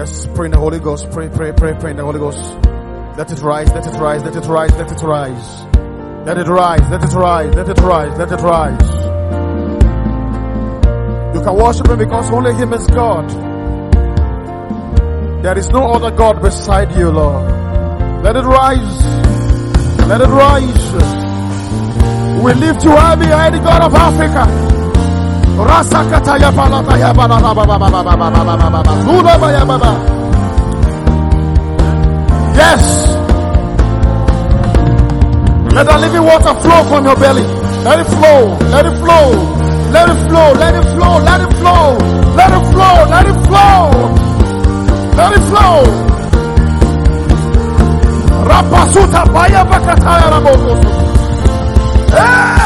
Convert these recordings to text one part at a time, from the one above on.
Let's pray in the Holy Ghost. Pray, pray, pray, pray in the Holy Ghost. Let it rise, let it rise, let it rise, let it rise. Let it rise, let it rise, let it rise, let it rise. You can worship Him because only Him is God. There is no other God beside you, Lord. Let it rise. Let it rise. We lift you high behind the God of Africa. Rasakataya balataya Yes. Let the living water flow from your belly. Let it flow. Let it flow. Let it flow. Let it flow. Let it flow. Let it flow. Let it flow. Let it flow. Rapasuta baya bakataya rabokosu. Hey!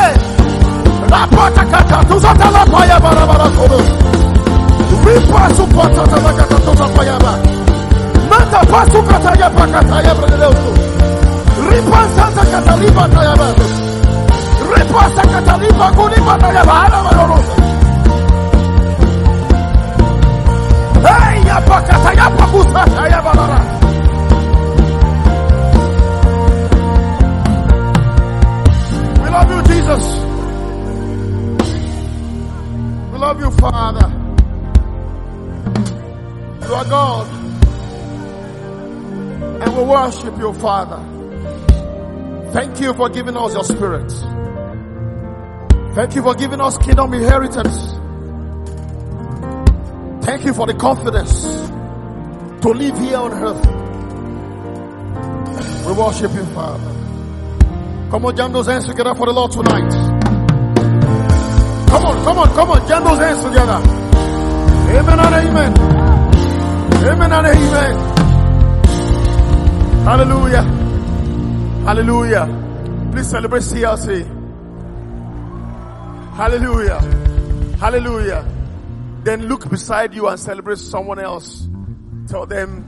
We love you, Jesus. Love you, Father. You are God. And we worship you, Father. Thank you for giving us your spirit. Thank you for giving us kingdom inheritance. Thank you for the confidence to live here on earth. We worship you, Father. Come on, jam those hands together for the Lord tonight. Come on, come on, come on, jam those hands together. Amen and amen. Amen and amen. Hallelujah. Hallelujah. Please celebrate CLC. Hallelujah. Hallelujah. Then look beside you and celebrate someone else. Tell them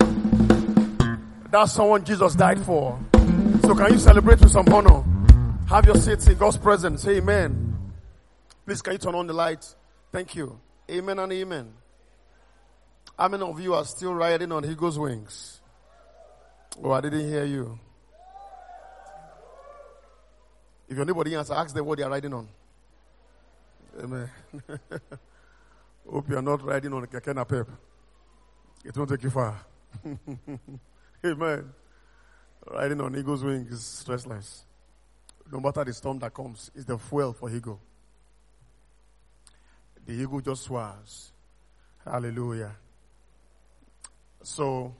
that's someone Jesus died for. So can you celebrate with some honor? Have your seats in God's presence. Amen. Please can you turn on the lights? Thank you. Amen and amen. How many of you are still riding on Eagle's wings? Oh, I didn't hear you. If neighbor answer, ask them what they are riding on. Amen. Hope you are not riding on a keke napep. It won't take you far. Amen. Riding on eagle's wings is stressless. No matter the storm that comes, it's the fuel for eagle. The eagle just soars. Hallelujah. So,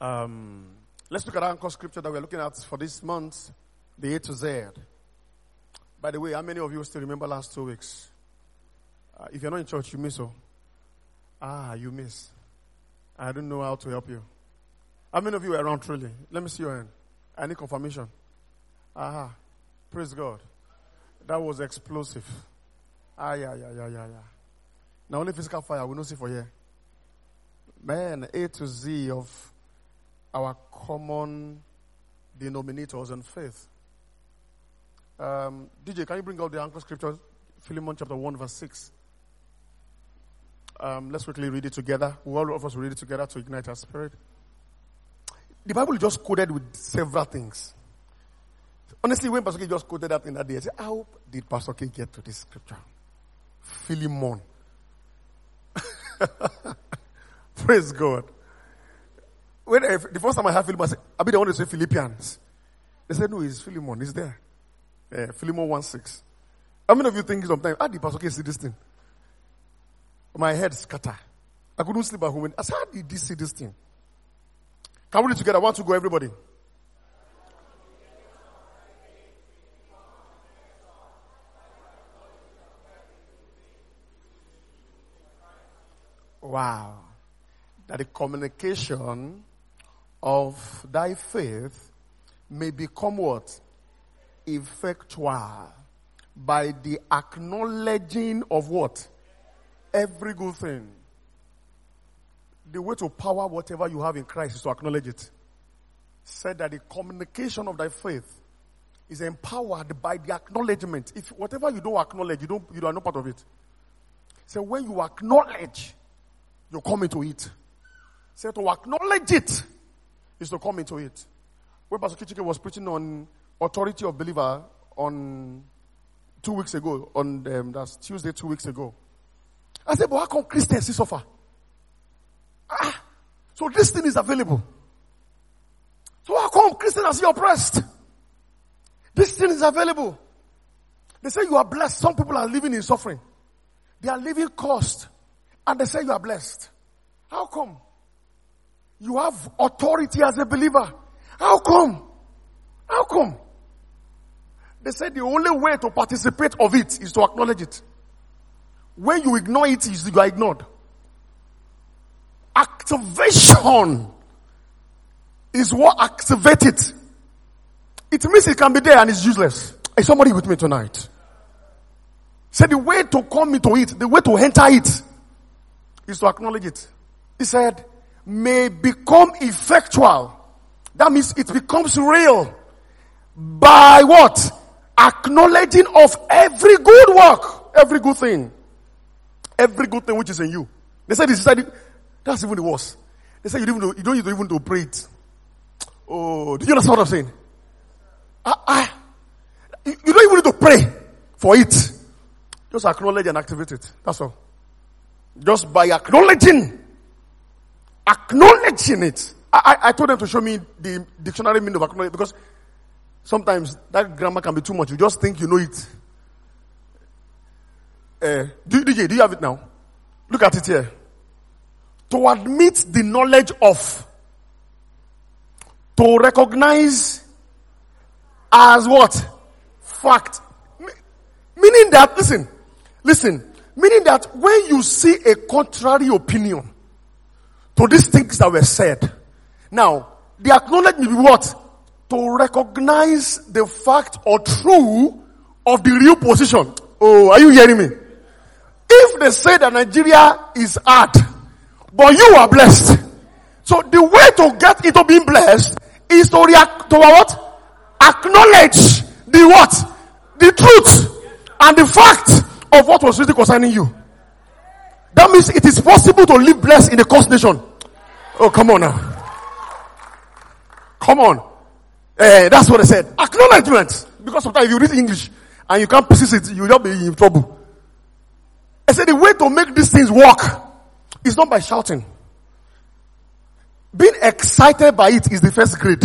um, let's look at our anchor scripture that we're looking at for this month, the A to Z. By the way, how many of you still remember last two weeks? Uh, if you're not in church, you miss. Oh, ah, you miss. I don't know how to help you. How many of you are around truly? Let me see your hand. I need confirmation. Aha. Praise God. That was explosive. Ah, yeah, yeah, yeah, yeah, yeah. Now only physical fire, we don't see for here. Man, A to Z of our common denominators and faith. Um, DJ, can you bring out the anchor scripture? Philemon chapter 1, verse 6. Um, let's quickly read it together. All of us read it together to ignite our spirit. The Bible just quoted with several things. Honestly, when Pastor K just quoted that in that day, I said, How did Pastor K get to this scripture? Philemon. Praise God. When I, the first time I had Philemon, I said, I be the one to say Philippians. They said, No, it's Philemon. It's there. Yeah, Philemon 1 6. How many of you think sometimes, ah, how did Pastor K see this thing? My head scatter. I couldn't sleep at home. I said, How did he see this thing? Can we read together? I want to go, everybody. Wow. That the communication of thy faith may become what? Effectual by the acknowledging of what? Every good thing. The way to power whatever you have in Christ is to acknowledge it. Said that the communication of thy faith is empowered by the acknowledgement. If whatever you don't acknowledge, you don't you are not part of it. So when you acknowledge, you come into it. Say to acknowledge it is to come into it. When Pastor Kichike was preaching on authority of believer on two weeks ago, on um, that's Tuesday, two weeks ago. I said, but how come Christians suffer? Ah, so this thing is available. So how come Christians are oppressed? This thing is available. They say you are blessed. Some people are living in suffering. They are living cost. And they say you are blessed. How come? You have authority as a believer. How come? How come? They said the only way to participate of it is to acknowledge it. When you ignore it, you are ignored. Activation is what activates it. It means it can be there and it's useless. Is somebody with me tonight? Say the way to come into it, the way to enter it, is to acknowledge it. He said, may become effectual. That means it becomes real by what? Acknowledging of every good work, every good thing, every good thing which is in you. They said this is that's even the worst. They said you don't even you don't even to pray it. Oh, do you understand what I'm saying? Ah, ah. I, I, you don't even need to pray for it. Just acknowledge and activate it. That's all. Just by acknowledging, acknowledging it. I, I, I told them to show me the dictionary meaning of acknowledge because sometimes that grammar can be too much. You just think you know it. Uh, do, DJ, do you have it now? Look at it here. To admit the knowledge of. To recognize as what? Fact. Meaning that, listen, listen, meaning that when you see a contrary opinion to these things that were said, now, the acknowledgement be what? To recognize the fact or true of the real position. Oh, are you hearing me? If they say that Nigeria is hard, but you are blessed. So the way to get into being blessed is to react to what? Acknowledge the what? The truth and the fact of what was written concerning you. That means it is possible to live blessed in the cursed nation. Oh, come on now. Come on. Uh, that's what I said. Acknowledgement. Because sometimes if you read English and you can't persist it, you'll be in trouble. I said the way to make these things work is not by shouting. Being excited by it is the first grade.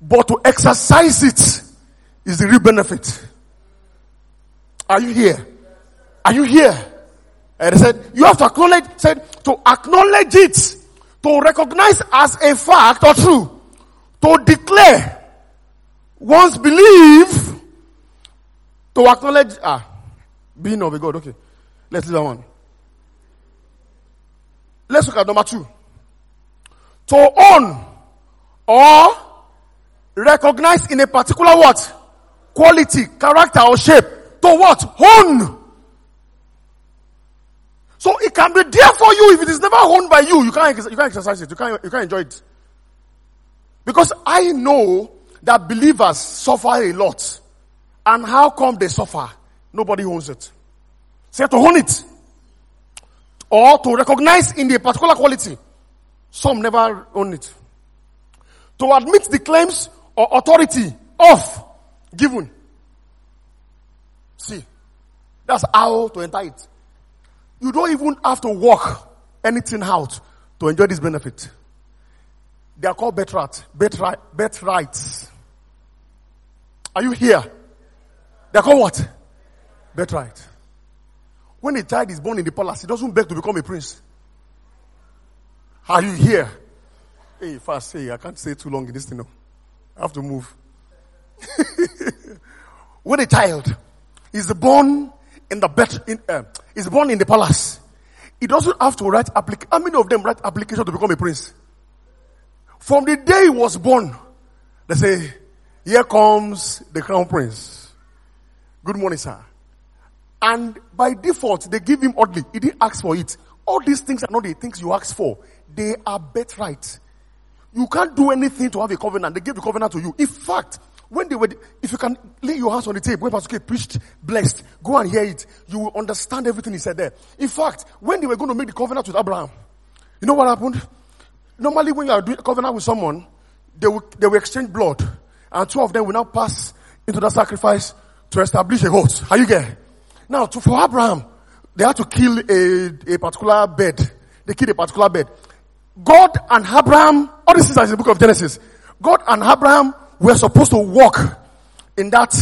But to exercise it is the real benefit. Are you here? Are you here? And I said, you have to acknowledge, said, to acknowledge it, to recognize as a fact or true, to declare one's belief, to acknowledge, ah, being of a God. Okay. Let's leave that one. Let's look at number two. To own or recognize in a particular what? Quality, character or shape. To what? Own. So it can be there for you if it is never owned by you. You can't, you can't exercise it. You can't, you can't enjoy it. Because I know that believers suffer a lot. And how come they suffer? Nobody owns it. Say to own it. Or to recognize in the particular quality. Some never own it. To admit the claims or authority of given. See, that's how to enter it. You don't even have to work anything out to enjoy this benefit. They are called birthright, birthright, birthrights. Are you here? They are called what? Birthright. When a child is born in the palace, he doesn't beg to become a prince. Are you here? Hey, fast, say, I can't stay too long in this thing. No. I have to move. when a child is born in the bed, in, uh, is born in the palace, he doesn't have to write application. How many of them write application to become a prince? From the day he was born, they say, here comes the crown prince. Good morning, sir. And by default, they give him oddly. He didn't ask for it. All these things are not the things you ask for. They are birthright. You can't do anything to have a covenant. They give the covenant to you. In fact, when they were, if you can lay your hands on the table, when Pastor K preached, blessed, go and hear it. You will understand everything he said there. In fact, when they were going to make the covenant with Abraham, You know what happened? Normally, when you are doing a covenant with someone, they will, they will exchange blood, and two of them will now pass into the sacrifice to establish a oath. Are you there? Now, to, for Abraham, they had to kill a, a particular bed. They killed a particular bed. God and Abraham, all this is in the book of Genesis. God and Abraham were supposed to walk in that,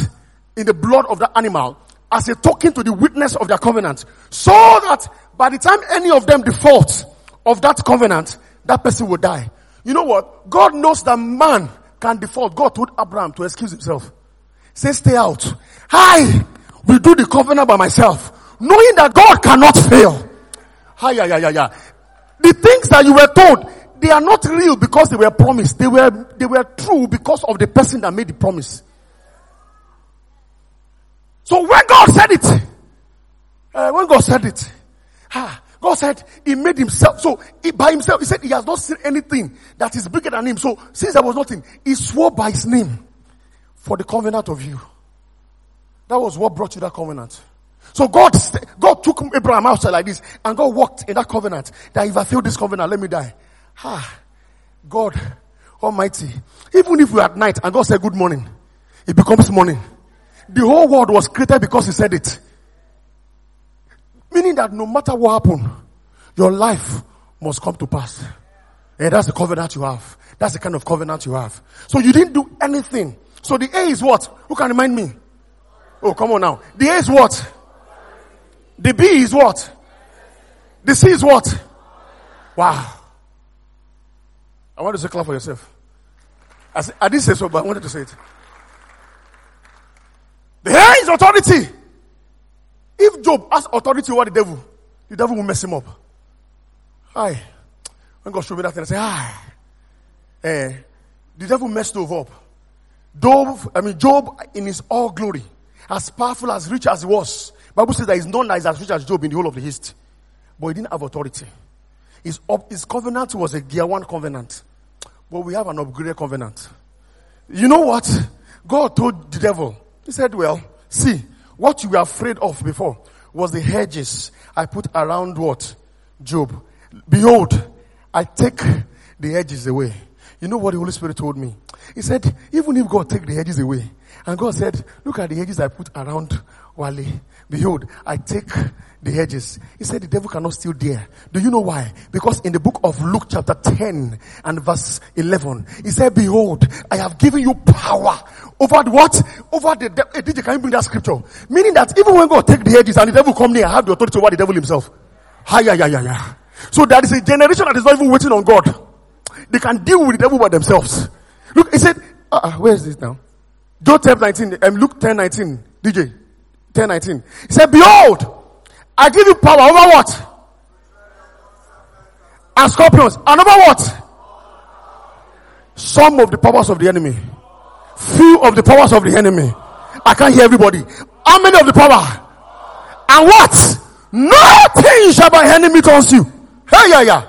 in the blood of the animal as a token to the witness of their covenant. So that by the time any of them default of that covenant, that person will die. You know what? God knows that man can default. God told Abraham to excuse himself. Say, stay out. I will do the covenant by myself, knowing that God cannot fail. Hi, yeah, yeah, yeah, yeah. The things that you were told, they are not real because they were promised. They were, they were true because of the person that made the promise. So when God said it, uh, when God said it, ah, God said he made himself, so he, by himself, he said he has not seen anything that is bigger than him. So since there was nothing, he swore by his name for the covenant of you. That was what brought you that covenant. So God, God took Abraham outside like this and God walked in that covenant that if I fail this covenant, let me die. Ah, God Almighty. Even if we're at night and God said good morning, it becomes morning. The whole world was created because He said it. Meaning that no matter what happened, your life must come to pass. And that's the covenant you have. That's the kind of covenant you have. So you didn't do anything. So the A is what? Who can remind me? Oh, come on now. The A is what? The B is what? The C is what? Wow. I want you to clap for yourself. I, I didn't say so, but I wanted to say it. The A is authority. If Job has authority over the devil, the devil will mess him up. Hi. When God showed me that thing, I say, hi. Eh, the devil messed Job up. Job, I mean, Job in his all glory, as powerful, as rich as he was. Bible says that is as rich as Job in the whole of the East. But he didn't have authority. His, his covenant was a gear one covenant. But we have an upgraded covenant. You know what? God told the devil, he said, well, see, what you were afraid of before was the hedges I put around what? Job. Behold, I take the hedges away. You know what the Holy Spirit told me? He said, even if God take the hedges away, and God said, look at the hedges I put around Wale. Behold, I take the hedges. He said the devil cannot steal there. Do you know why? Because in the book of Luke chapter 10 and verse 11, he said, behold, I have given you power over the what? Over the devil. Hey, DJ, can you bring that scripture? Meaning that even when God take the hedges and the devil come near, I have the authority over the devil himself. Hi, yeah, yeah, yeah, yeah. So there is a generation that is not even waiting on God. They can deal with the devil by themselves. Look, he said, uh, uh where is this now? Job 10, 19, um, Luke 10, 19, DJ, 10, 19. He said, behold, I give you power over what? And scorpions. And over what? Some of the powers of the enemy. Few of the powers of the enemy. I can't hear everybody. How many of the power? And what? Nothing shall by enemy turns you. Hey, yeah, yeah.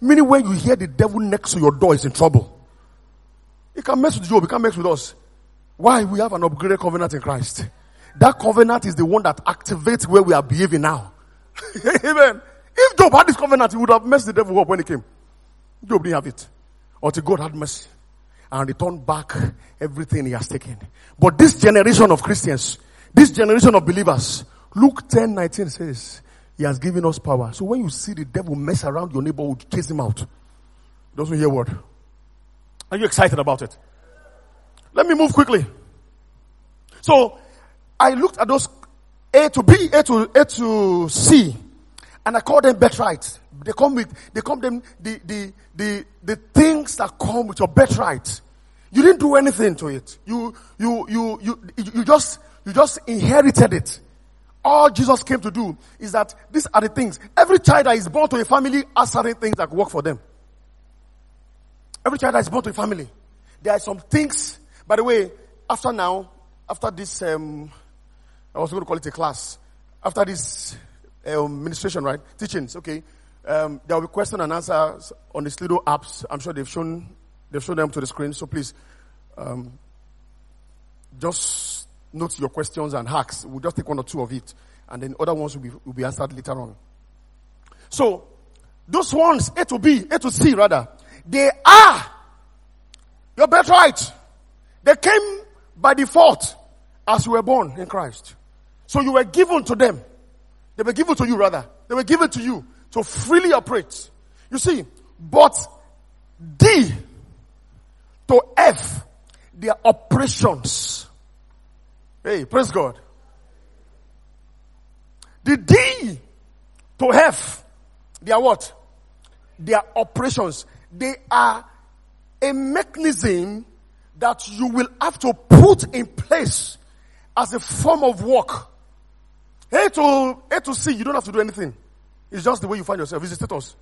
Meaning when you hear the devil next to your door is in trouble. He can mess with you, he can mess with us. Why? We have an upgraded covenant in Christ. That covenant is the one that activates where we are behaving now. Amen. If Job had this covenant, he would have messed the devil up when he came. Job didn't have it. Until God had mercy and returned back everything he has taken. But this generation of Christians, this generation of believers, Luke 10 19 says, He has given us power. So when you see the devil mess around your neighborhood, chase him out. Doesn't hear word. Are you excited about it? Let me move quickly. So I looked at those A to B, A to A to C, and I called them birthright. They come with they come them the the the the things that come with your birthright. You didn't do anything to it. You you you you you just you just inherited it. All Jesus came to do is that these are the things. Every child that is born to a family has certain things that work for them. Every child that is born to a family, there are some things. By the way, after now, after this um, I was going to call it a class. After this um, administration, right? Teachings, okay. Um, there will be question and answers on these little apps. I'm sure they've shown they've shown them to the screen. So please, um, just note your questions and hacks. We'll just take one or two of it, and then other ones will be will be answered later on. So, those ones, A to B, A to C rather, they are your birthright. They came by default as you were born in Christ. So you were given to them. They were given to you rather. They were given to you to freely operate. You see, but D to F, their operations. Hey, praise God. The D to F, they are what? Their operations. They are a mechanism that you will have to put in place as a form of work. A to, A to C, you don't have to do anything. It's just the way you find yourself. It's a status.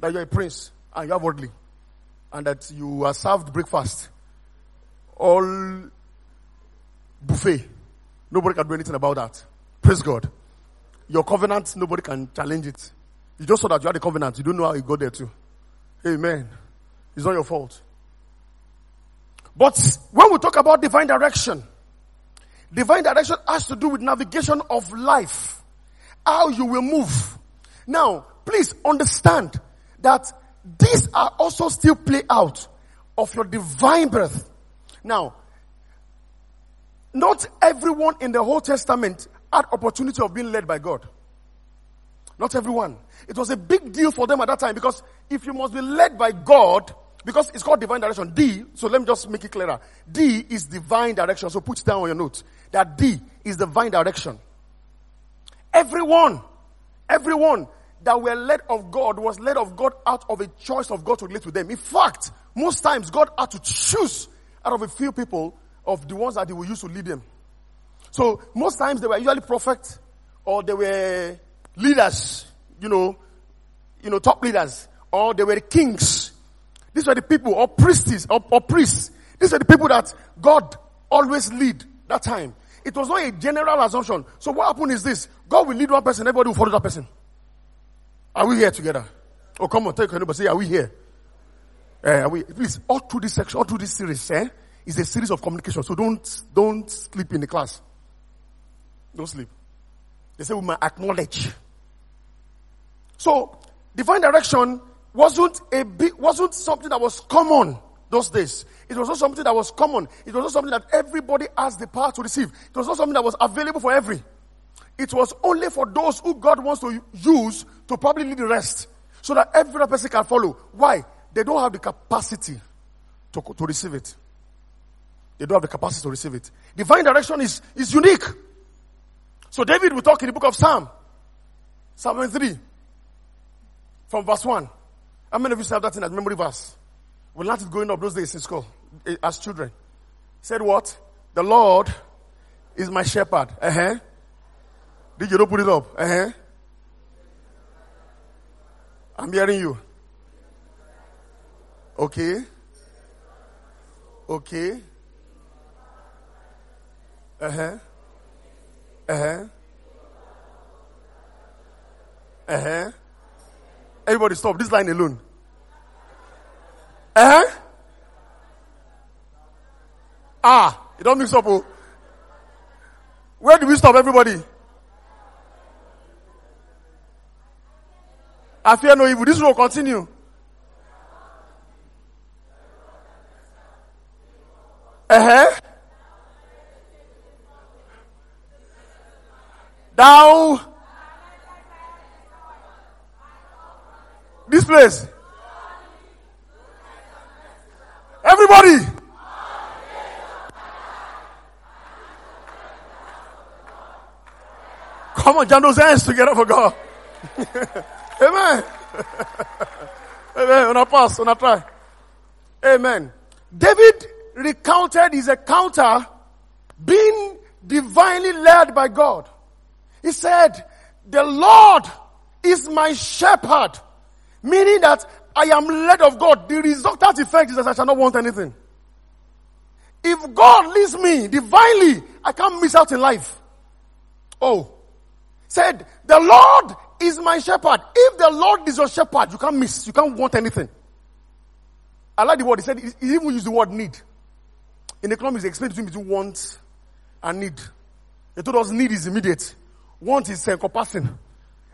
That you're a prince and you are worldly. And that you are served breakfast. All buffet. Nobody can do anything about that. Praise God. Your covenant, nobody can challenge it. You just saw that you had a covenant. You don't know how you got there too. Amen. It's not your fault. But when we talk about divine direction, divine direction has to do with navigation of life. How you will move. Now, please understand that these are also still play out of your divine birth. Now, not everyone in the whole testament had opportunity of being led by God. Not everyone. It was a big deal for them at that time because if you must be led by God, because it's called divine direction. D, so let me just make it clearer. D is divine direction. So put it down on your notes. That D is the divine direction. Everyone, everyone that were led of God was led of God out of a choice of God to relate to them. In fact, most times God had to choose out of a few people of the ones that he will use to lead them. So most times they were usually prophets or they were leaders, you know, you know, top leaders, or they were kings these were the people, or priests, or, or priests. These are the people that God always lead that time. It was not a general assumption. So what happened is this. God will lead one person, everybody will follow that person. Are we here together? Oh, come on, take your neighbor, say, are we here? Uh, are we, please, all through this section, all through this series, eh, is a series of communication. So don't, don't sleep in the class. Don't sleep. They say we might acknowledge. So, divine direction wasn't a big, wasn't something that was common those days. It was not something that was common. It was not something that everybody has the power to receive. It was not something that was available for every. It was only for those who God wants to use to probably lead the rest. So that every person can follow. Why? They don't have the capacity to, to receive it. They don't have the capacity to receive it. Divine direction is, is unique. So David will talk in the book of Psalm. Psalm 3. From verse 1. How many of you have that in as memory verse? We learned it going up those days in school eh, as children. Said what? The Lord is my shepherd. Uh-huh. Did you not put it up? Uh-huh. I'm hearing you. Okay. Okay. Uh-huh. Uh-huh. Uh-huh. Everybody stop. This line alone. Eh? Ah, you don't mix up. Oh. Where do we stop, everybody? I fear no evil. This will continue. Uh-huh. Thou This place. Everybody. Come on, join those hands together for God. Amen. Amen. On a pass, on a try. Amen. David recounted his encounter being divinely led by God. He said, the Lord is my shepherd. Meaning that I am led of God. The resultant effect is that I shall not want anything. If God leads me divinely, I can't miss out in life. Oh. Said, the Lord is my shepherd. If the Lord is your shepherd, you can't miss. You can't want anything. I like the word. He said, he even used the word need. In economics, he explained between want and need. They told us need is immediate. Want is encompassing.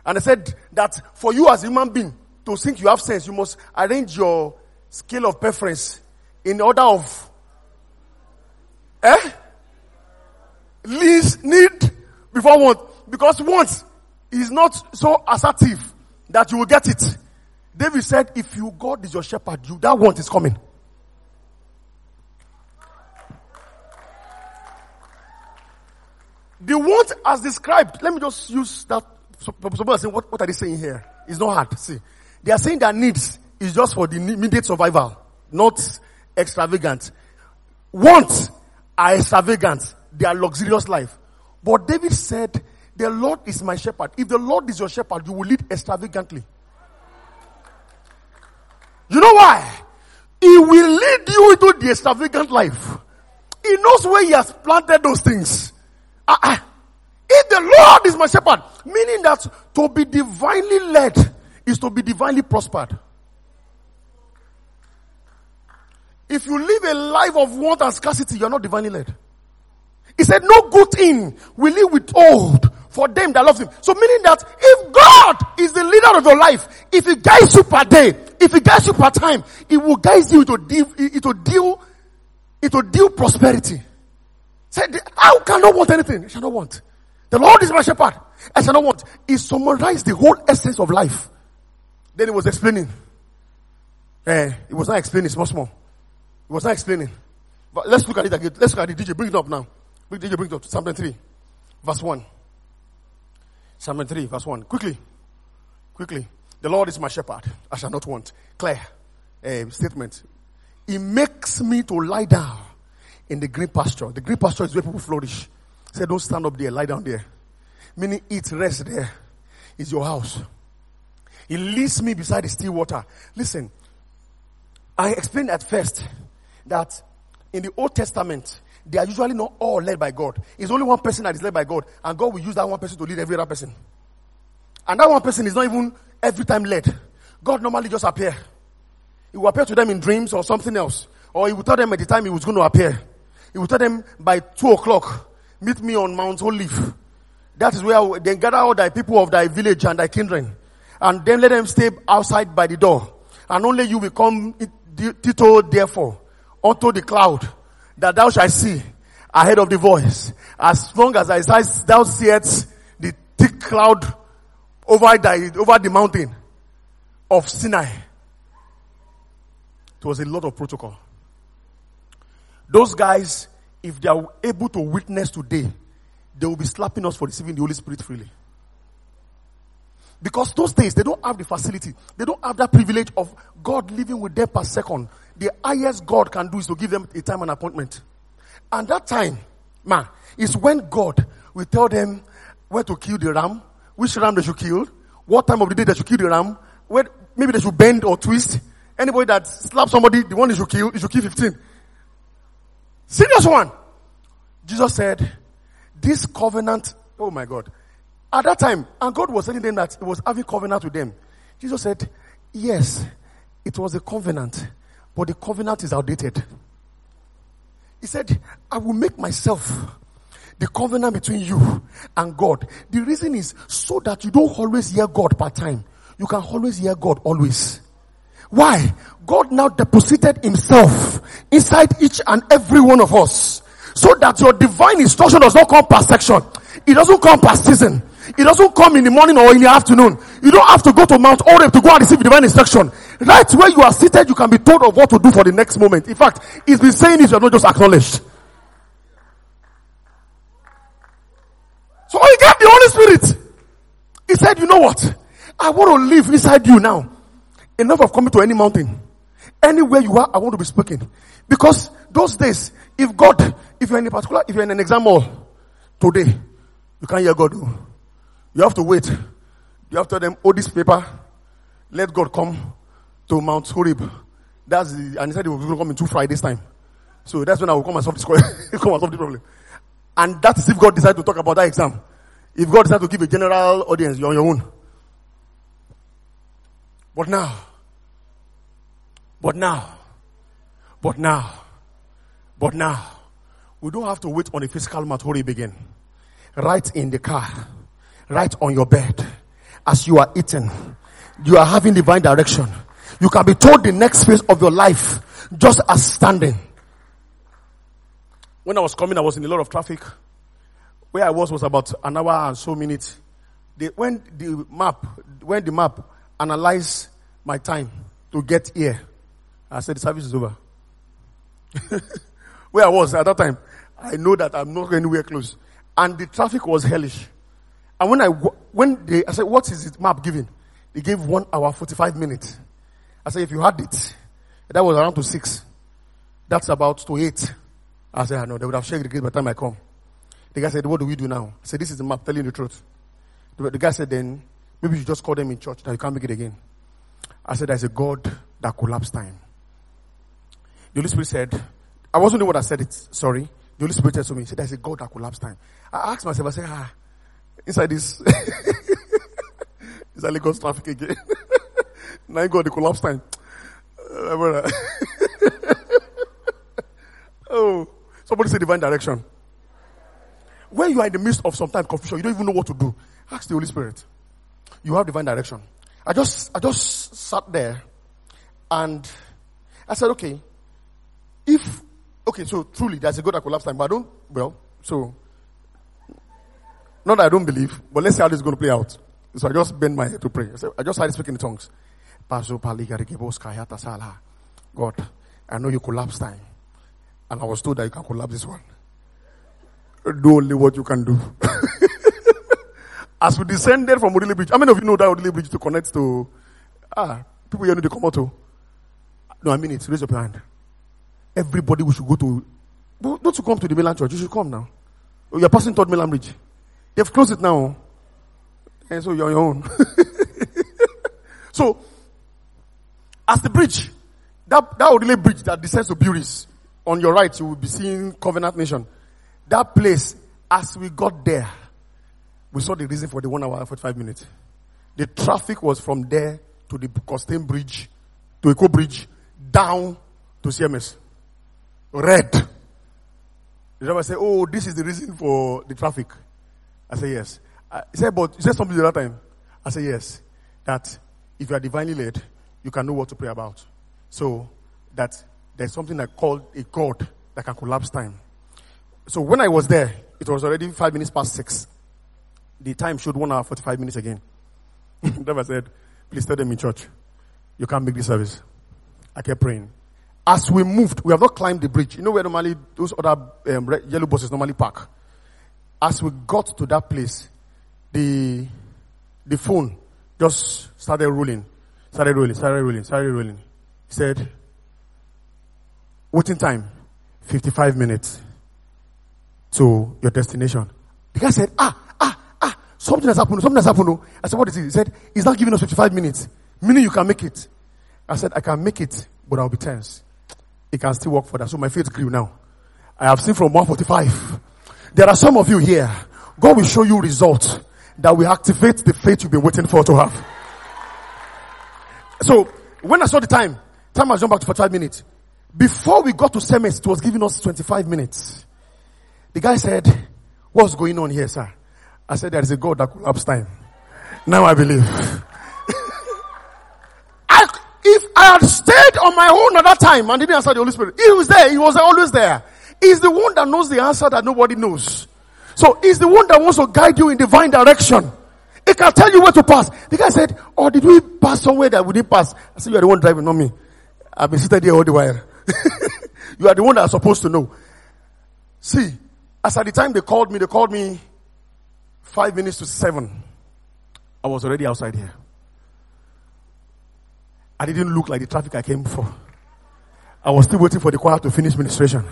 And they said that for you as a human being to think you have sense, you must arrange your scale of preference in order of eh? Least need before want. Because want is not so assertive that you will get it. David said, if you God is your shepherd, you that want is coming. The want as described, let me just use that. So, are saying, what, what are they saying here? It's not hard. See, they are saying their needs is just for the immediate survival, not extravagant. Wants are extravagant. They are luxurious life. But David said, the Lord is my shepherd. If the Lord is your shepherd, you will lead extravagantly. You know why? He will lead you into the extravagant life. He knows where he has planted those things. Uh-uh. If the Lord is my shepherd, meaning that to be divinely led is to be divinely prospered. If you live a life of want and scarcity, you're not divinely led. He said, no good thing will he withhold for them that love him. So meaning that if God is the leader of your life, if he guides you per day, if he guides you per time, he will guide you to deal, to deal, to deal prosperity. Said, I can I want anything? I shall not want. The Lord is my shepherd. I shall not want. He summarized the whole essence of life. Then he was explaining. Eh, he was not explaining small, small. He was not explaining. But let's look at it again. Let's look at it. DJ, bring it up now. Bring DJ, bring it up. Psalm 3, verse 1. Psalm 3, verse 1. Quickly. Quickly. The Lord is my shepherd. I shall not want. Clear uh, statement. He makes me to lie down in the green pasture. The green pasture is where people flourish. Say, don't stand up there, lie down there. Meaning, eat, rest there. Is your house. He leads me beside the still water. Listen, I explained at first that in the Old Testament, they are usually not all led by God. It's only one person that is led by God, and God will use that one person to lead every other person. And that one person is not even every time led. God normally just appear. He will appear to them in dreams or something else. Or he will tell them at the time he was going to appear. He will tell them by two o'clock, meet me on Mount Olive. That is where then gather all thy people of thy village and thy kindred. And then let them stay outside by the door. And only you will come, Tito, therefore, unto the cloud that thou shalt see ahead of the voice. As long as I thou seest the thick cloud over the, over the mountain of Sinai. It was a lot of protocol. Those guys, if they are able to witness today, they will be slapping us for receiving the Holy Spirit freely. Because those days, they don't have the facility. They don't have that privilege of God living with them per second. The highest God can do is to give them a time and appointment. And that time, man, is when God will tell them where to kill the ram, which ram they should kill, what time of the day they should kill the ram, where maybe they should bend or twist. Anybody that slaps somebody, the one they should kill, you should kill 15. Serious one. Jesus said, this covenant, oh my God. At that time, and God was telling them that He was having covenant with them. Jesus said, yes, it was a covenant, but the covenant is outdated. He said, I will make myself the covenant between you and God. The reason is so that you don't always hear God part time. You can always hear God always. Why? God now deposited himself inside each and every one of us. So that your divine instruction does not come per section. It doesn't come per season. It doesn't come in the morning or in the afternoon. You don't have to go to Mount Horeb to go and receive divine instruction. Right where you are seated, you can be told of what to do for the next moment. In fact, he's been saying this, you are not just acknowledged. So he gave the Holy Spirit. He said, you know what? I want to live inside you now. Enough of coming to any mountain. Anywhere you are, I want to be speaking. Because those days, if God, if you're in a particular, if you're in an exam hall today, you can't hear God. You have to wait. You have to tell them, hold this paper. Let God come to Mount Horeb. That's the, and he said he will come in two Fridays time. So that's when I will come and solve this, come and solve the problem. And that is if God decides to talk about that exam. If God decides to give a general audience, you're on your own. But now, but now, but now, but now, we don't have to wait on a physical Mount Horeb again. Right in the car, right on your bed, as you are eating, you are having divine direction. You can be told the next phase of your life just as standing. When I was coming, I was in a lot of traffic. Where I was was about an hour and so minutes. The, when the map, when the map analyzed my time to get here, I said the service is over. Where I was at that time, I know that I'm not anywhere close. And the traffic was hellish. And when I, when they, I said, what is the map giving? They gave one hour, 45 minutes. I said, if you had it, that was around to six. That's about to eight. I said, I know, they would have shared the gate by the time I come. The guy said, what do we do now? I said, this is the map telling the truth. The, the guy said, then maybe you just call them in church that you can't make it again. I said, there's a God that collapsed time. The Holy Spirit said, I wasn't the one that said it, sorry. The Holy Spirit said to me, said, there's a God that collapsed time. I asked myself, I said, ah, inside this, inside Lagos traffic again. now you got the collapse time. Uh, oh, somebody say divine direction. When you are in the midst of some time confusion, you don't even know what to do. Ask the Holy Spirit. You have divine direction. I just, I just sat there and I said, okay, if, okay, so truly there's a God that collapse time, but I don't, well, so, not that I don't believe, but let's see how this is going to play out. So I just bend my head to pray. I, just started speaking in tongues. God, I know you collapse time. And I was told that you can collapse this one. Do only what you can do. As we descended from Odili Bridge, how many of you know that Odili Bridge to connect to, ah, people here know the Komoto? No, I mean it. Raise up your hand. Everybody we should go to, don't you come to the mainland church? You should come now. Oh, you're passing third mainland bridge. They've closed it now. And so you're on your own. so, as the bridge, that, that Odili bridge that descends to Buris, on your right, you will be seeing Covenant Nation. That place, as we got there, we saw the reason for the one hour and 45 minutes. The traffic was from there to the Costain Bridge, to Eko Bridge, down to CMS. Red. The driver said, Oh, this is the reason for the traffic. I said, Yes. I, he said, But you said something the other time. I said, Yes. That if you are divinely led, you can know what to pray about. So that there's something that called a God that can collapse time. So when I was there, it was already five minutes past six. The time showed one hour, 45 minutes again. Driver said, please tell them in church, you can't make this service. I kept praying. As we moved, we have not climbed the bridge. You know where normally those other um, yellow buses normally park. As we got to that place, the the phone just started rolling, started rolling, started rolling, started rolling. He said, Waiting time, 55 minutes to your destination. The guy said, ah, ah, ah, something has happened, something has happened. I said, what is it? He said, he's not giving us 55 minutes, meaning you can make it. I said, I can make it, but I'll be tense. It can still work for that. So my faith grew now. I have seen from 145. There are some of you here. God will show you results that will activate the faith you've been waiting for to have. So when I saw the time, time has jumped back to 45 minutes. Before we got to CMS, it was giving us 25 minutes. The guy said, what's going on here, sir? I said, there is a God that collapsed time. Now I believe. I, if I had stayed on my own at that time and didn't answer the Holy Spirit, he was there. He was always there. He's the one that knows the answer that nobody knows. So he's the one that wants to guide you in divine direction. He can tell you where to pass. The guy said, oh, did we pass somewhere that we didn't pass? I said, you are the one driving, not me. I've been sitting here all the while. you are the one that's supposed to know. See, as at the time they called me, they called me five minutes to seven. I was already outside here. I didn't look like the traffic I came for. I was still waiting for the choir to finish ministration.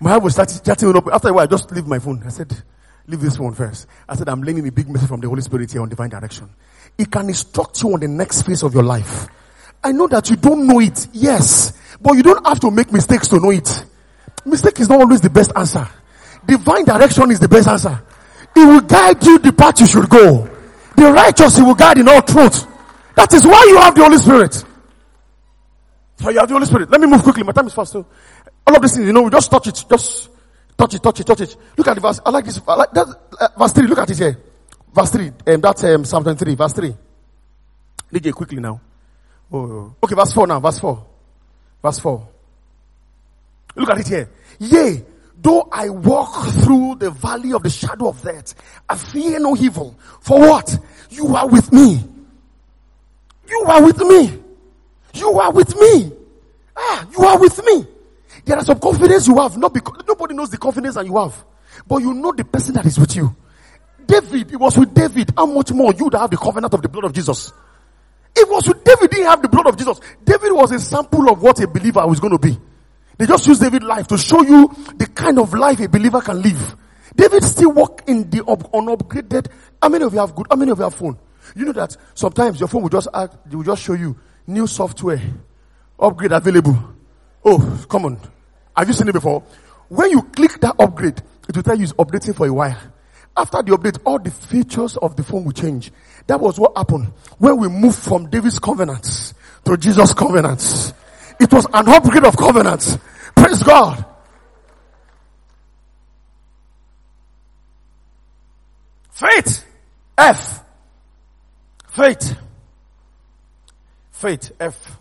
My wife was starting chatting up. After a while, I just leave my phone. I said, leave this phone first. I said, I'm learning a big message from the Holy Spirit here on divine direction. It can instruct you on the next phase of your life. I know that you don't know it, yes, but you don't have to make mistakes to know it. Mistake is not always the best answer. Divine direction is the best answer. It will guide you the path you should go. The righteous, He will guide in all truth. That is why you have the Holy Spirit. So you have the Holy Spirit. Let me move quickly. My time is fast. So all of these things, you know, we just touch it. Just touch it, touch it, touch it. Look at the verse. I like this. I like that. Uh, verse 3. Look at it here. Verse 3. Um, that's um, Psalm 23. Verse 3. DJ, quickly now. Oh, okay, verse 4 now. Verse 4. Verse 4. Look at it here. Yea, though I walk through the valley of the shadow of death, I fear no evil. For what? You are with me. You are with me. You are with me. Ah, you are with me. There are some confidence you have, not because nobody knows the confidence that you have, but you know the person that is with you. David, it was with David. How much more you would have the covenant of the blood of Jesus? It was with David, didn't have the blood of Jesus. David was a sample of what a believer was going to be. They just use David's life to show you the kind of life a believer can live. David still walk in the up, unupgraded. How many of you have good? How many of you have phone? You know that sometimes your phone will just act, will just show you new software, upgrade available. Oh, come on. Have you seen it before? When you click that upgrade, it will tell you it's updating for a while. After the update, all the features of the phone will change. That was what happened when we moved from David's covenants to Jesus' covenants. It was an upgrade of covenants. Praise God. Faith. F. Faith. Faith. F.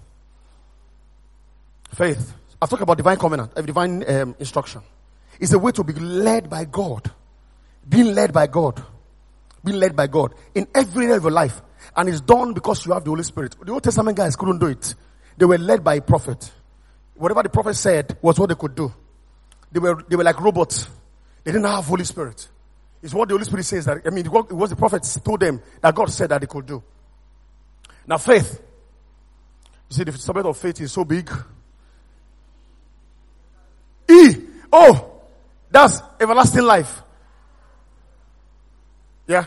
Faith. I've talked about divine covenant, divine um, instruction. It's a way to be led by God. Being led by God. Being led by God in every area of your life. And it's done because you have the Holy Spirit. The Old Testament guys couldn't do it. They were led by a prophet. Whatever the prophet said was what they could do. They were, they were like robots. They didn't have Holy Spirit. It's what the Holy Spirit says that, I mean, it was the prophets told them that God said that they could do. Now faith. You see, the subject of faith is so big. E. Oh, that's everlasting life. Yeah.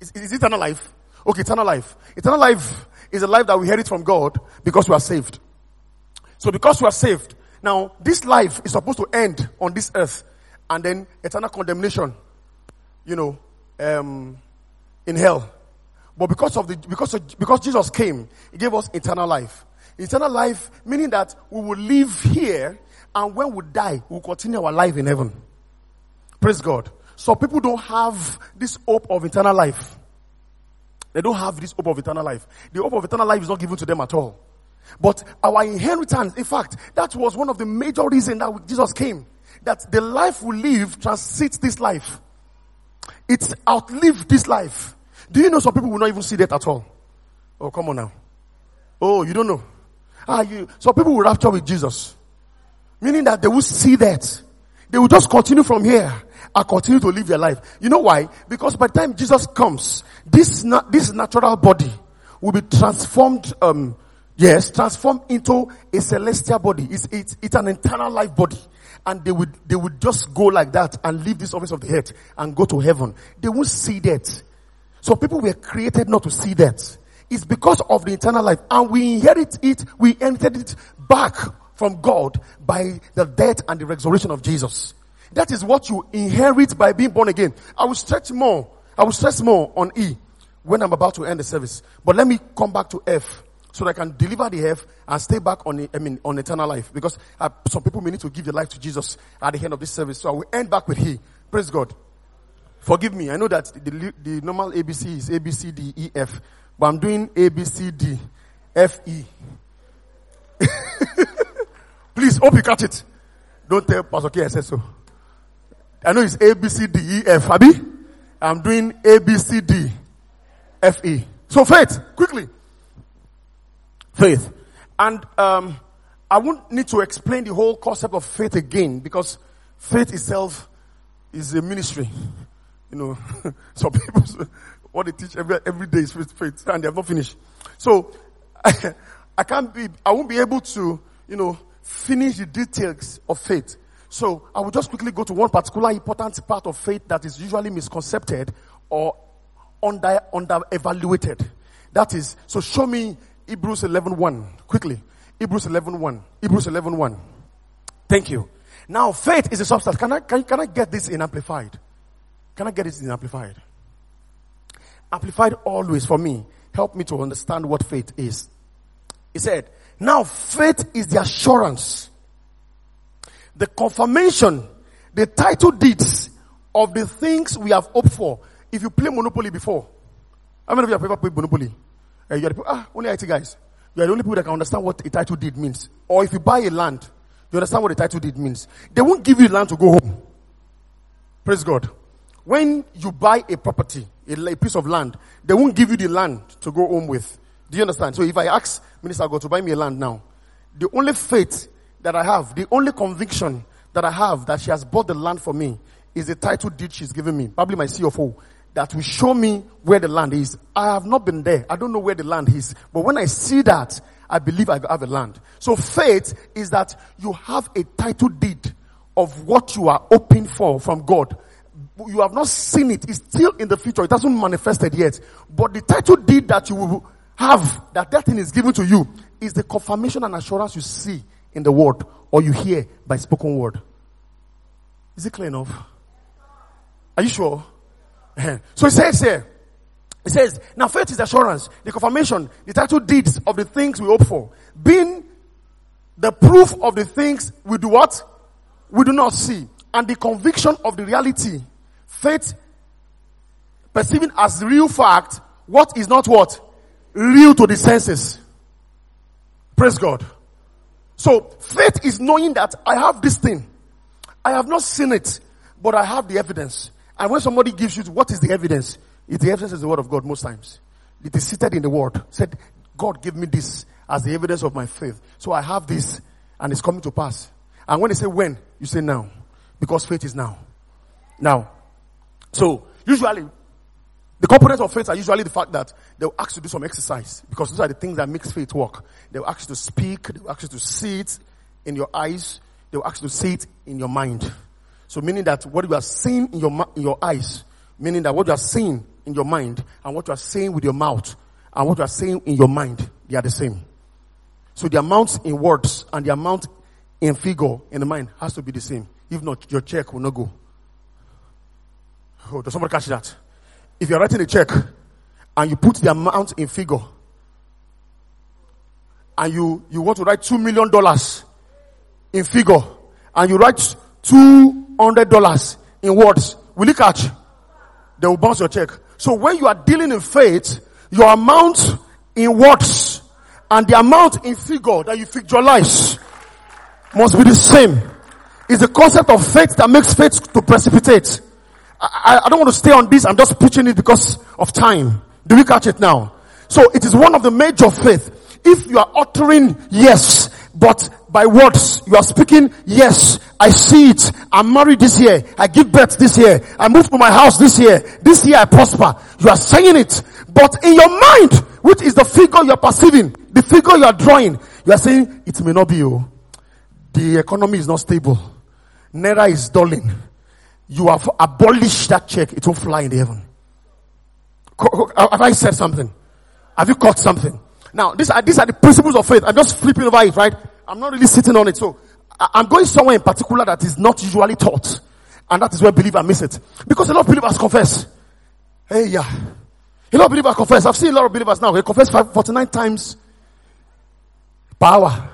Is, eternal life? Okay, eternal life. Eternal life is a life that we inherit from God because we are saved. So because we are saved, now this life is supposed to end on this earth and then eternal condemnation, you know, um, in hell. But because of the, because of, because Jesus came, He gave us eternal life. Eternal life meaning that we will live here and when we die, we'll continue our life in heaven. Praise God. So people don't have this hope of eternal life. They don't have this hope of eternal life. The hope of eternal life is not given to them at all. But our inheritance, in fact, that was one of the major reasons that Jesus came. That the life we live transcends this life. It's outlived this life. Do you know some people will not even see that at all? Oh, come on now. Oh, you don't know. Ah, you, some people will rapture with Jesus. Meaning that they will see that. They will just continue from here and continue to live their life. You know why? Because by the time Jesus comes, this, na- this natural body will be transformed, um, yes, transformed into a celestial body. It's, it's, it's an eternal life body. And they would, they would just go like that and leave this office of the head and go to heaven. They won't see that. So people were created not to see that. It's because of the eternal life and we inherit it, we inherited it back from God by the death and the resurrection of Jesus. That is what you inherit by being born again. I will stretch more. I will stress more on E when I'm about to end the service. But let me come back to F so that I can deliver the F and stay back on, I mean, on eternal life. Because uh, some people may need to give their life to Jesus at the end of this service. So I will end back with E. Praise God. Forgive me. I know that the, the normal ABC is A, B, C, D, E, F. But I'm doing A, B, C, D, F, E. Please, hope you catch it. Don't tell Pastor K I said so. I know it's A, B, C, D, E, F. Abi? I'm doing A, B, C, D, F, E. So faith, quickly. Faith. And, um, I won't need to explain the whole concept of faith again because faith itself is a ministry. You know, some people, what they teach every, every day is faith, and they have not finished. So, I, can't be, I won't be able to, you know, finish the details of faith. So I will just quickly go to one particular important part of faith that is usually misconcepted or under, under evaluated. That is, so show me Hebrews 11.1 1, quickly. Hebrews 11.1. 1. Hebrews 11.1. 1. Thank you. Now faith is a substance. Can I, can, can I get this in amplified? Can I get this in amplified? Amplified always for me. Help me to understand what faith is. He said, now faith is the assurance, the confirmation, the title deeds of the things we have hoped for. If you play Monopoly before, how many of you have ever played Monopoly? Uh, you're the, ah, only IT guys. You're the only people that can understand what a title deed means. Or if you buy a land, you understand what a title deed means. They won't give you land to go home. Praise God. When you buy a property, a, piece of land, they won't give you the land to go home with. Do you understand? So if I ask Minister God to buy me a land now, the only faith that I have, the only conviction that I have that she has bought the land for me is the title deed she's given me, probably my C of O, that will show me where the land is. I have not been there. I don't know where the land is. But when I see that, I believe I have a land. So faith is that you have a title deed of what you are hoping for from God. You have not seen it. It's still in the future. It hasn't manifested yet. But the title deed that you will have, that that thing is given to you, is the confirmation and assurance you see in the word or you hear by spoken word. Is it clear enough? Are you sure? So it says here, it says, now faith is assurance, the confirmation, the title deeds of the things we hope for, being the proof of the things we do what? We do not see. And the conviction of the reality. Faith perceiving as real fact what is not what? Real to the senses. Praise God. So faith is knowing that I have this thing. I have not seen it, but I have the evidence. And when somebody gives you what is the evidence? If the evidence is the word of God most times. It is seated in the word. Said, God give me this as the evidence of my faith. So I have this and it's coming to pass. And when they say when, you say now. Because faith is now. Now. So usually the components of faith are usually the fact that they'll ask you to do some exercise because those are the things that makes faith work. They'll ask you to speak, they'll ask you to see it in your eyes, they'll ask you to see it in your mind. So meaning that what you are seeing in your, in your eyes, meaning that what you are seeing in your mind and what you are saying with your mouth and what you are saying in your mind, they are the same. So the amount in words and the amount in figure in the mind has to be the same. If not, your check will not go. Oh, does somebody catch that? If you're writing a check and you put the amount in figure and you, you want to write two million dollars in figure and you write two hundred dollars in words, will you catch? They will bounce your check. So when you are dealing in faith, your amount in words and the amount in figure that you visualize must be the same. It's the concept of faith that makes faith to precipitate. I, I don't want to stay on this. I'm just preaching it because of time. Do we catch it now? So it is one of the major faith. If you are uttering yes, but by words, you are speaking, yes, I see it. I'm married this year. I give birth this year. I move to my house this year. This year I prosper. You are saying it. But in your mind, which is the figure you are perceiving, the figure you are drawing, you are saying, it may not be you. Oh. The economy is not stable. Naira is dulling. You have abolished that check. It won't fly in the heaven. Uh, have I said something? Have you caught something? Now, these are, these are the principles of faith. I'm just flipping over it, right? I'm not really sitting on it. So I'm going somewhere in particular that is not usually taught. And that is where believers miss it. Because a lot of believers confess. Hey, yeah. A lot of believers confess. I've seen a lot of believers now. They confess 49 times per hour.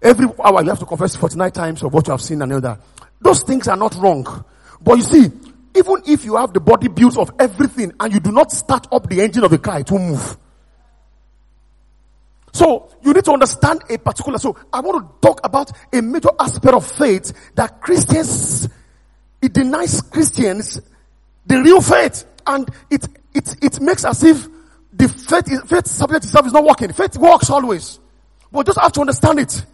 Every hour you have to confess 49 times of what you have seen and all that. Those things are not wrong. But you see, even if you have the body built of everything and you do not start up the engine of the car, it will move. So you need to understand a particular. So I want to talk about a major aspect of faith that Christians, it denies Christians the real faith, and it it it makes as if the faith is, faith subject itself is not working. Faith works always, but just have to understand it.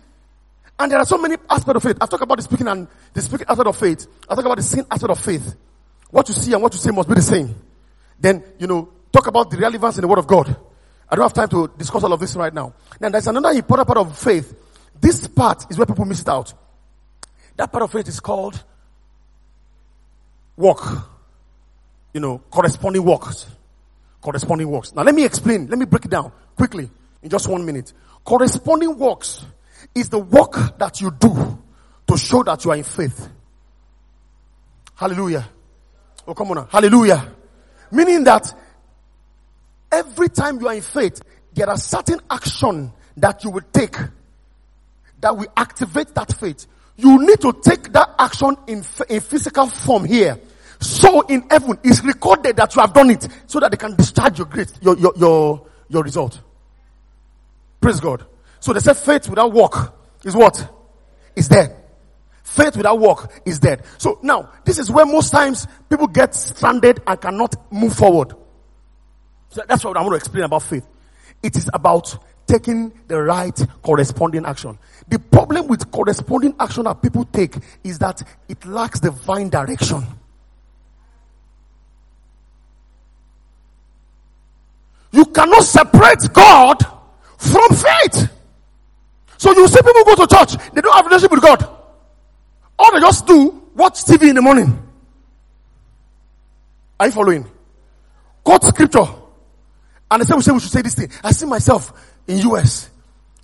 And there are so many aspects of faith. I've talked about the speaking and the speaking aspect of faith. I talk about the seeing aspect of faith. What you see and what you say must be the same. Then, you know, talk about the relevance in the word of God. I don't have time to discuss all of this right now. Now there's another important part of faith. This part is where people miss it out. That part of faith is called work. You know, corresponding works. Corresponding works. Now let me explain. Let me break it down quickly in just one minute. Corresponding works is the work that you do to show that you are in faith. Hallelujah. Oh, come on now. Hallelujah. Meaning that every time you are in faith, there are certain action that you will take that will activate that faith. You need to take that action in, in physical form here so in heaven is recorded that you have done it so that they can discharge your great, your, your, your, your result. Praise God. So they say faith without work is what? Is dead. Faith without work is dead. So now, this is where most times people get stranded and cannot move forward. So that's what I want to explain about faith. It is about taking the right corresponding action. The problem with corresponding action that people take is that it lacks divine direction. You cannot separate God from faith. So you see people go to church, they don't have relationship with God. All they just do, watch TV in the morning. Are you following? Quote scripture. And they say we say we should say this thing. I see myself in US.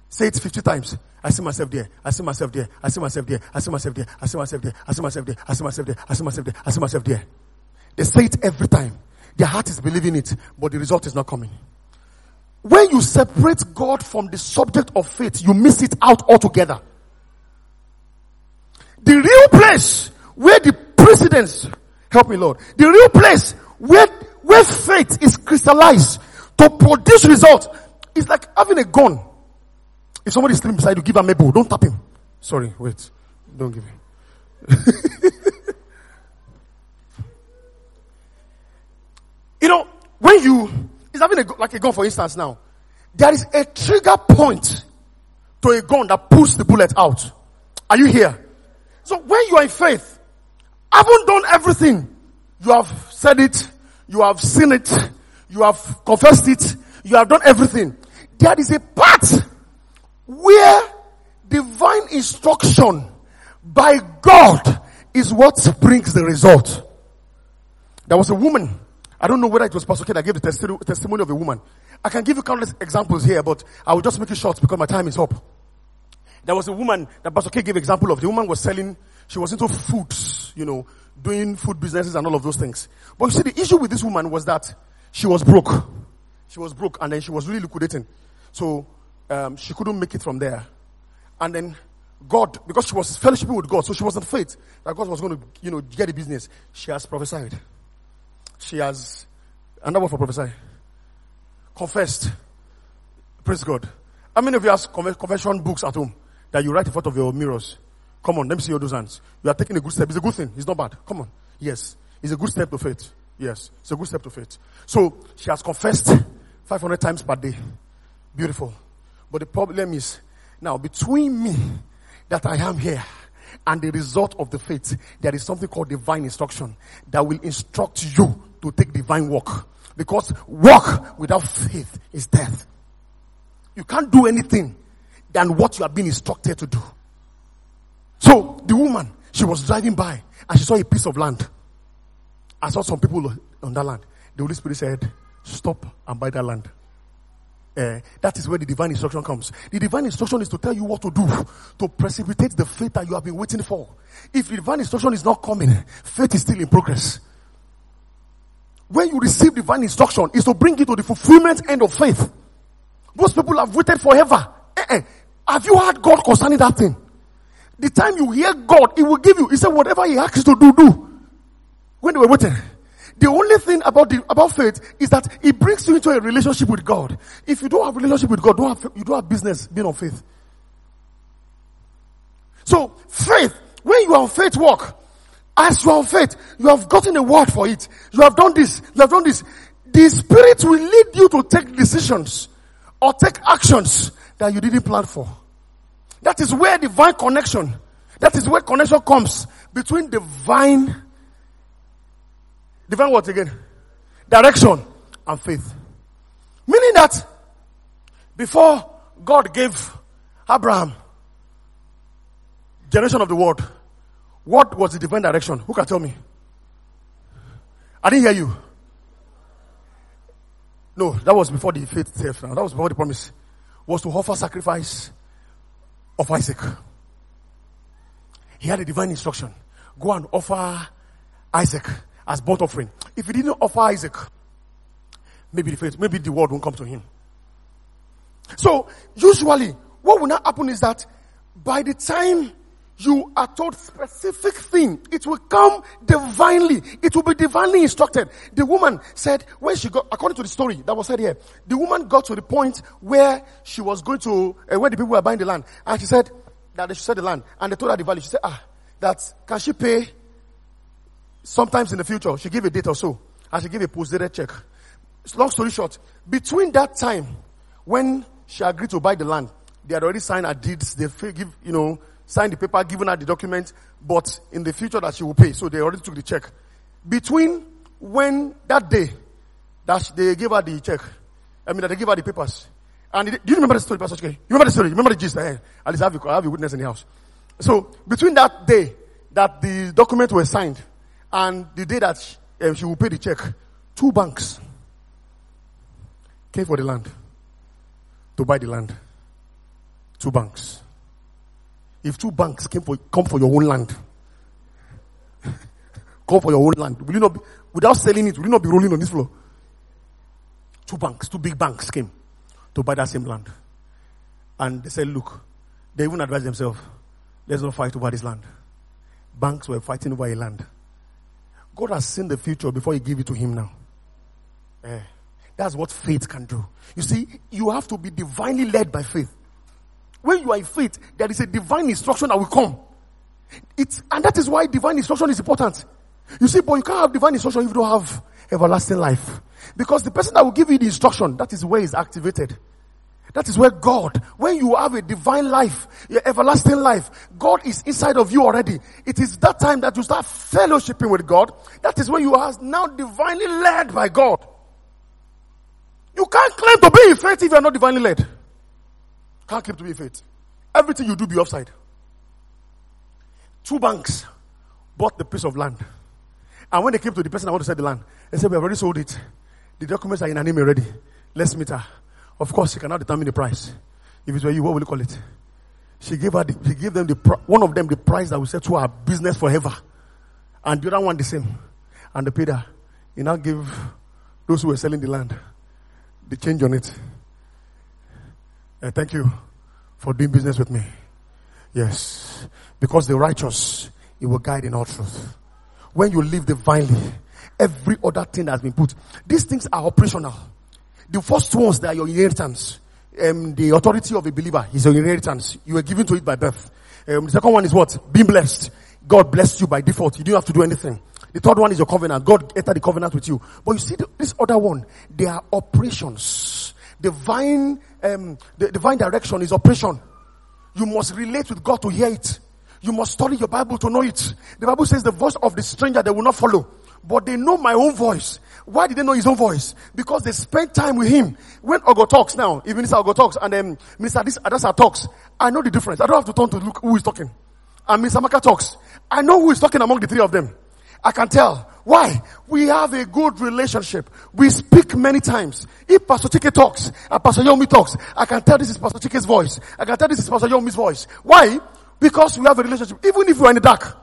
Say it 50 times. I see myself there. I see myself there. I see myself there. I see myself there. I see myself there. I see myself there. I see myself there. I see myself there. I see myself there. They say it every time. Their heart is believing it, but the result is not coming. When you separate God from the subject of faith, you miss it out altogether. The real place where the precedence, help me Lord, the real place where, where faith is crystallized to produce results is like having a gun. If somebody is sleeping beside you, give him a bow. Don't tap him. Sorry, wait. Don't give him. you know, when you, it's having a, like a gun for instance now. There is a trigger point to a gun that pulls the bullet out. Are you here? So when you are in faith, haven't done everything. You have said it, you have seen it, you have confessed it, you have done everything. There is a part where divine instruction by God is what brings the result. There was a woman, I don't know whether it was Pastor Ken that gave the testimony of a woman. I can give you countless examples here, but I will just make it short because my time is up. There was a woman that Pastor K gave example of. The woman was selling, she was into foods, you know, doing food businesses and all of those things. But you see, the issue with this woman was that she was broke. She was broke and then she was really liquidating. So, um, she couldn't make it from there. And then God, because she was fellowshipping with God, so she was in faith that God was going to, you know, get the business. She has prophesied. She has, another word for prophesy confessed. Praise God. How many of you have confession books at home that you write in front of your mirrors? Come on, let me see your those hands. You are taking a good step. It's a good thing. It's not bad. Come on. Yes. It's a good step to faith. Yes. It's a good step to faith. So she has confessed 500 times per day. Beautiful. But the problem is now between me that I am here and the result of the faith, there is something called divine instruction that will instruct you to take divine work. Because work without faith is death. You can't do anything than what you have been instructed to do. So the woman, she was driving by and she saw a piece of land. I saw some people on that land. The Holy Spirit said, stop and buy that land. Uh, that is where the divine instruction comes. The divine instruction is to tell you what to do to precipitate the faith that you have been waiting for. If divine instruction is not coming, faith is still in progress when you receive divine instruction is to bring you to the fulfillment end of faith. Most people have waited forever. Eh-eh. Have you heard God concerning that thing? The time you hear God, He will give you. He said, whatever He asks you to do, do. When they were waiting. The only thing about the, about faith is that it brings you into a relationship with God. If you don't have a relationship with God, don't have, you don't have business being on faith. So, faith, when you are on faith walk, as you have faith, you have gotten a word for it. You have done this. You have done this. The Spirit will lead you to take decisions or take actions that you didn't plan for. That is where divine connection, that is where connection comes between divine, divine what again? Direction and faith. Meaning that before God gave Abraham generation of the world, what was the divine direction? Who can tell me? I didn't hear you. No, that was before the faith itself. Now. That was before the promise. Was to offer sacrifice of Isaac. He had a divine instruction. Go and offer Isaac as burnt offering. If he didn't offer Isaac, maybe the faith, maybe the word won't come to him. So, usually, what will not happen is that by the time you are told specific thing. It will come divinely. It will be divinely instructed. The woman said, when she got, according to the story that was said here, the woman got to the point where she was going to, uh, where the people were buying the land. And she said, that they should sell the land. And they told her the value. She said, ah, that can she pay sometimes in the future? She gave a date or so. And she gave a post-dated check. Long story short, between that time when she agreed to buy the land, they had already signed her deeds. They give, you know, signed the paper, given her the document, but in the future that she will pay. So they already took the check. Between when that day that they gave her the check, I mean that they gave her the papers. And do you remember the story, Pastor You remember the story? You remember the gist? Eh? At least I have, a, I have a witness in the house. So between that day that the document was signed and the day that she, um, she will pay the check, two banks came for the land to buy the land. Two banks. If two banks came for, come for your own land, come for your own land, will you not be, without selling it, will you not be rolling on this floor? Two banks, two big banks came to buy that same land. And they said, look, they even advised themselves, let's not fight over this land. Banks were fighting over a land. God has seen the future before he gave it to him now. Eh, that's what faith can do. You see, you have to be divinely led by faith. When you are in faith, there is a divine instruction that will come. It's, and that is why divine instruction is important. You see, but you can't have divine instruction if you don't have everlasting life. Because the person that will give you the instruction, that is where it's activated. That is where God, when you have a divine life, your everlasting life, God is inside of you already. It is that time that you start fellowshipping with God. That is when you are now divinely led by God. You can't claim to be in faith if you are not divinely led. Can't keep to be faith. Everything you do be offside. Two banks bought the piece of land. And when they came to the person I want to sell the land, they said, We have already sold it. The documents are in her name already. Let's meet her. Of course, she cannot determine the price. If it were you, what will you call it? She gave her the, she gave them the, one of them the price that will to her business forever. And the other one the same. And they paid her. He now gave those who were selling the land the change on it. Uh, thank you for doing business with me. Yes. Because the righteous, it will guide in all truth. When you live divinely, every other thing has been put. These things are operational. The first ones, they are your inheritance. Um, the authority of a believer is your inheritance. You were given to it by birth. Um, the second one is what? Being blessed. God blessed you by default. You don't have to do anything. The third one is your covenant. God entered the covenant with you. But you see, this other one, they are operations divine, um, the divine direction is operation. You must relate with God to hear it. You must study your Bible to know it. The Bible says the voice of the stranger they will not follow. But they know my own voice. Why did they know his own voice? Because they spent time with him. When Ogo talks now, even if Minister Ogo talks and then um, Mr. This, Adasa talks, I know the difference. I don't have to turn to look who is talking. And Mr. Maka talks. I know who is talking among the three of them. I can tell. Why? We have a good relationship. We speak many times. If Pastor Chike talks and Pastor Yomi talks, I can tell this is Pastor Chike's voice. I can tell this is Pastor Yomi's voice. Why? Because we have a relationship. Even if we are in the dark,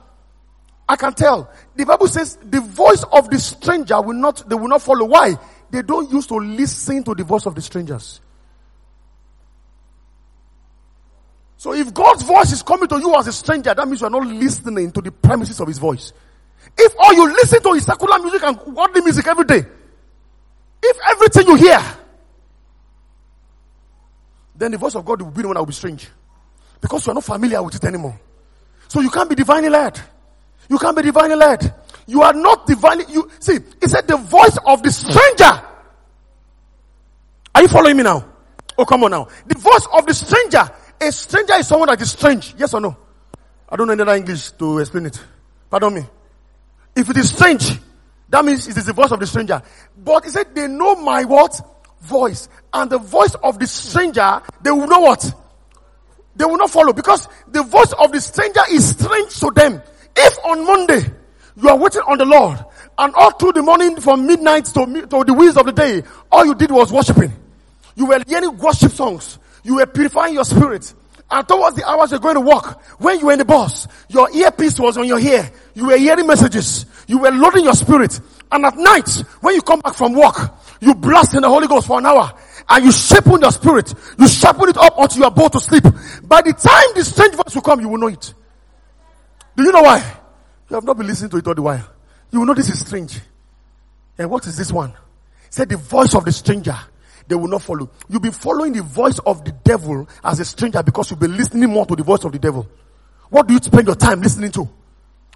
I can tell. The Bible says the voice of the stranger will not, they will not follow. Why? They don't used to listen to the voice of the strangers. So if God's voice is coming to you as a stranger, that means you are not listening to the premises of his voice. If all you listen to is secular music and worldly music every day, if everything you hear, then the voice of God will be the one that will be strange. Because you are not familiar with it anymore. So you can't be divinely led. You can't be divinely led. You are not divinely, you, see, it said the voice of the stranger. Are you following me now? Oh, come on now. The voice of the stranger. A stranger is someone that is strange. Yes or no? I don't know any other English to explain it. Pardon me. If it is strange, that means it is the voice of the stranger. But he said, they know my what? Voice. And the voice of the stranger, they will know what? They will not follow because the voice of the stranger is strange to them. If on Monday, you are waiting on the Lord and all through the morning from midnight to, to the wheels of the day, all you did was worshiping. You were hearing worship songs. You were purifying your spirit. And towards the hours you're going to walk, when you were in the bus, your earpiece was on your ear. You were hearing messages. You were loading your spirit. And at night, when you come back from work, you blast in the Holy Ghost for an hour. And you sharpen your spirit. You sharpen it up until you are about to sleep. By the time the strange voice will come, you will know it. Do you know why? You have not been listening to it all the while. You will know this is strange. And what is this one? Said the voice of the stranger, they will not follow. You've been following the voice of the devil as a stranger because you've been listening more to the voice of the devil. What do you spend your time listening to?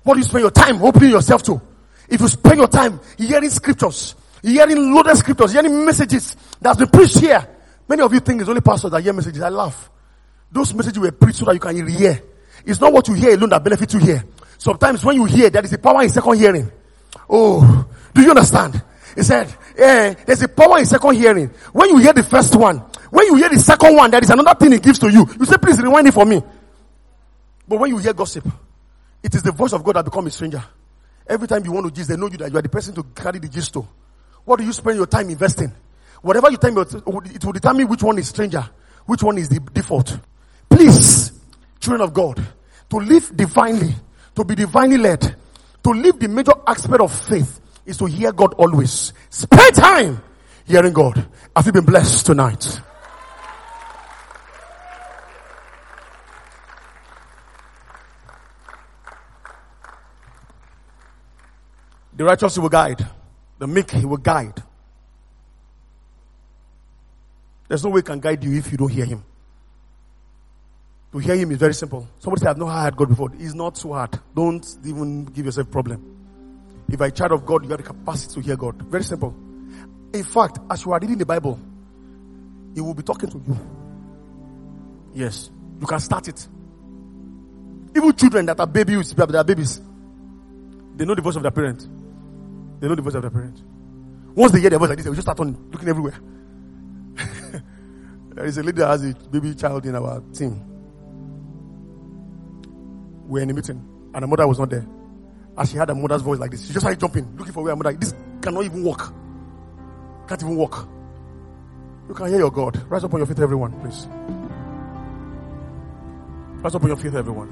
What do you spend your time opening yourself to? If you spend your time hearing scriptures, hearing loaded scriptures, hearing messages that's been preached here, many of you think it's only pastors that hear messages. I laugh. Those messages were preached so that you can hear. It's not what you hear alone that benefits you here. Sometimes when you hear, there is a power in second hearing. Oh, do you understand? He said, eh, there's a power in second hearing. When you hear the first one, when you hear the second one, there is another thing it gives to you. You say, please rewind it for me. But when you hear gossip, it is the voice of God that becomes a stranger. Every time you want to gist, they know you that you are the person to carry the gist to. What do you spend your time investing? Whatever you time, it will determine which one is stranger, which one is the default. Please, children of God, to live divinely, to be divinely led, to live the major aspect of faith is to hear God always. Spend time hearing God. Have you been blessed tonight? The righteous will guide. The meek he will guide. There's no way he can guide you if you don't hear him. To hear him is very simple. Somebody said, I've not heard God before. It's not so hard. Don't even give yourself problem. If you're a child of God, you have the capacity to hear God. Very simple. In fact, as you are reading the Bible, He will be talking to you. Yes. You can start it. Even children that are babies, that are babies, they know the voice of their parent. They know the voice of their parent. Once they hear their voice like this, they will just start on looking everywhere. there is a lady that has a baby child in our team. We're in a meeting, and the mother was not there. As she had her mother's voice like this, she just started jumping, looking for where her mother. This cannot even walk. Can't even walk. You can hear your God. Rise up on your feet, everyone, please. Rise up on your feet, everyone.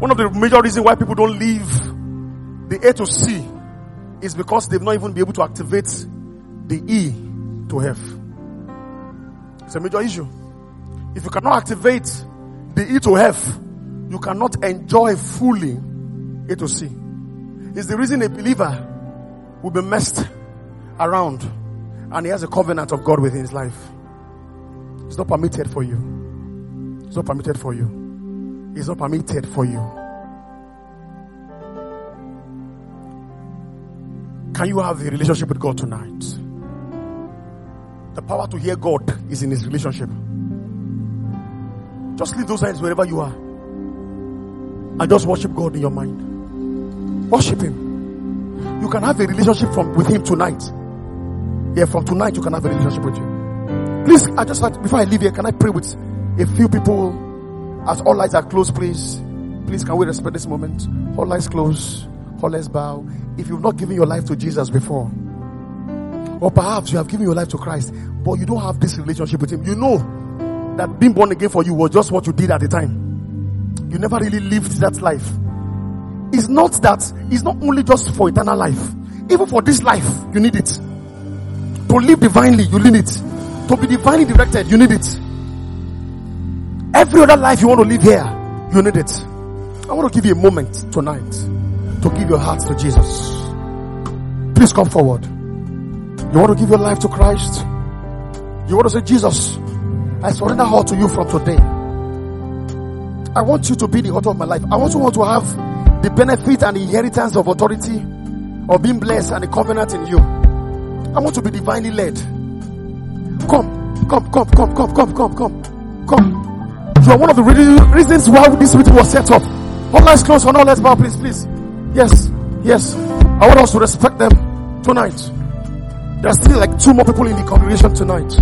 One of the major reasons why people don't leave the A to C is because they've not even been able to activate the E to F. It's a major issue. If you cannot activate the E to F, you cannot enjoy fully A to C. It's the reason a believer will be messed around and he has a covenant of God within his life. It's not permitted for you. It's not permitted for you. It's not permitted for you. Can you have a relationship with God tonight? The power to hear God is in his relationship. Just leave those hands wherever you are. And just worship God in your mind. Worship Him. You can have a relationship from with Him tonight. Yeah, from tonight you can have a relationship with Him. Please, I just like before I leave here, can I pray with a few people? As all lights are closed, please. Please, can we respect this moment? All lights closed. All lights bow. If you've not given your life to Jesus before, or perhaps you have given your life to Christ, but you don't have this relationship with Him, you know that being born again for you was just what you did at the time you never really lived that life. It's not that, it's not only just for eternal life. Even for this life, you need it. To live divinely, you need it. To be divinely directed, you need it. Every other life you want to live here, you need it. I want to give you a moment tonight to give your heart to Jesus. Please come forward. You want to give your life to Christ? You want to say, Jesus, I surrender all to you from today. I want you to be the author of my life. I also want to have the benefit and the inheritance of authority of being blessed and the covenant in you. I want to be divinely led. Come, come, come, come, come, come, come, come, come. You are one of the reasons why this meeting was set up. All eyes closed all let's bow, please, please. Yes, yes. I want us to respect them tonight. There are still like two more people in the congregation tonight.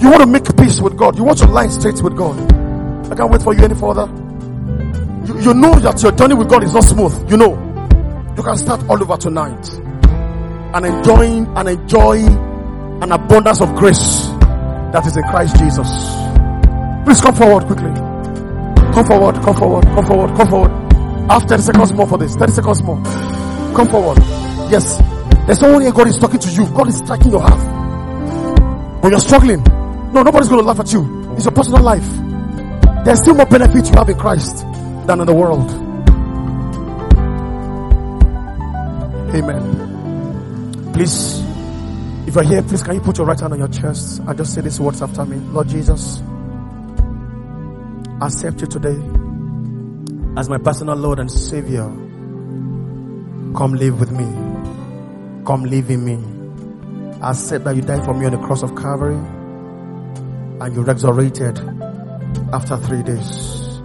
You want to make peace with God. You want to line straight with God. I can't wait for you any further. You, you know that your journey with God is not smooth. You know. You can start all over tonight and enjoying and enjoy an abundance of grace that is in Christ Jesus. Please come forward quickly. Come forward, come forward, come forward, come forward. Have 30 seconds more for this. 30 seconds more. Come forward. Yes. There's someone here, God is talking to you. God is striking your heart. When you're struggling, no, nobody's going to laugh at you. It's your personal life. There's still more benefit you have in Christ than in the world. Amen. Please, if you're here, please can you put your right hand on your chest and just say these words after me? Lord Jesus, I accept you today as my personal Lord and Savior. Come live with me. Come live in me. I said that you died for me on the cross of Calvary and you resurrected after three days.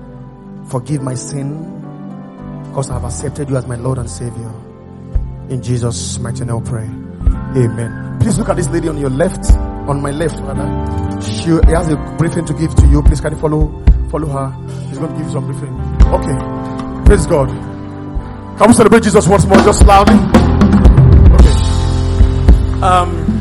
Forgive my sin because I have accepted you as my Lord and Savior. In Jesus' mighty name, I pray. Amen. Please look at this lady on your left, on my left, rather. She has a briefing to give to you. Please, can you follow, follow her? She's going to give you some briefing. Okay. Praise God. We celebrate Jesus once more, just loudly? Okay. Um,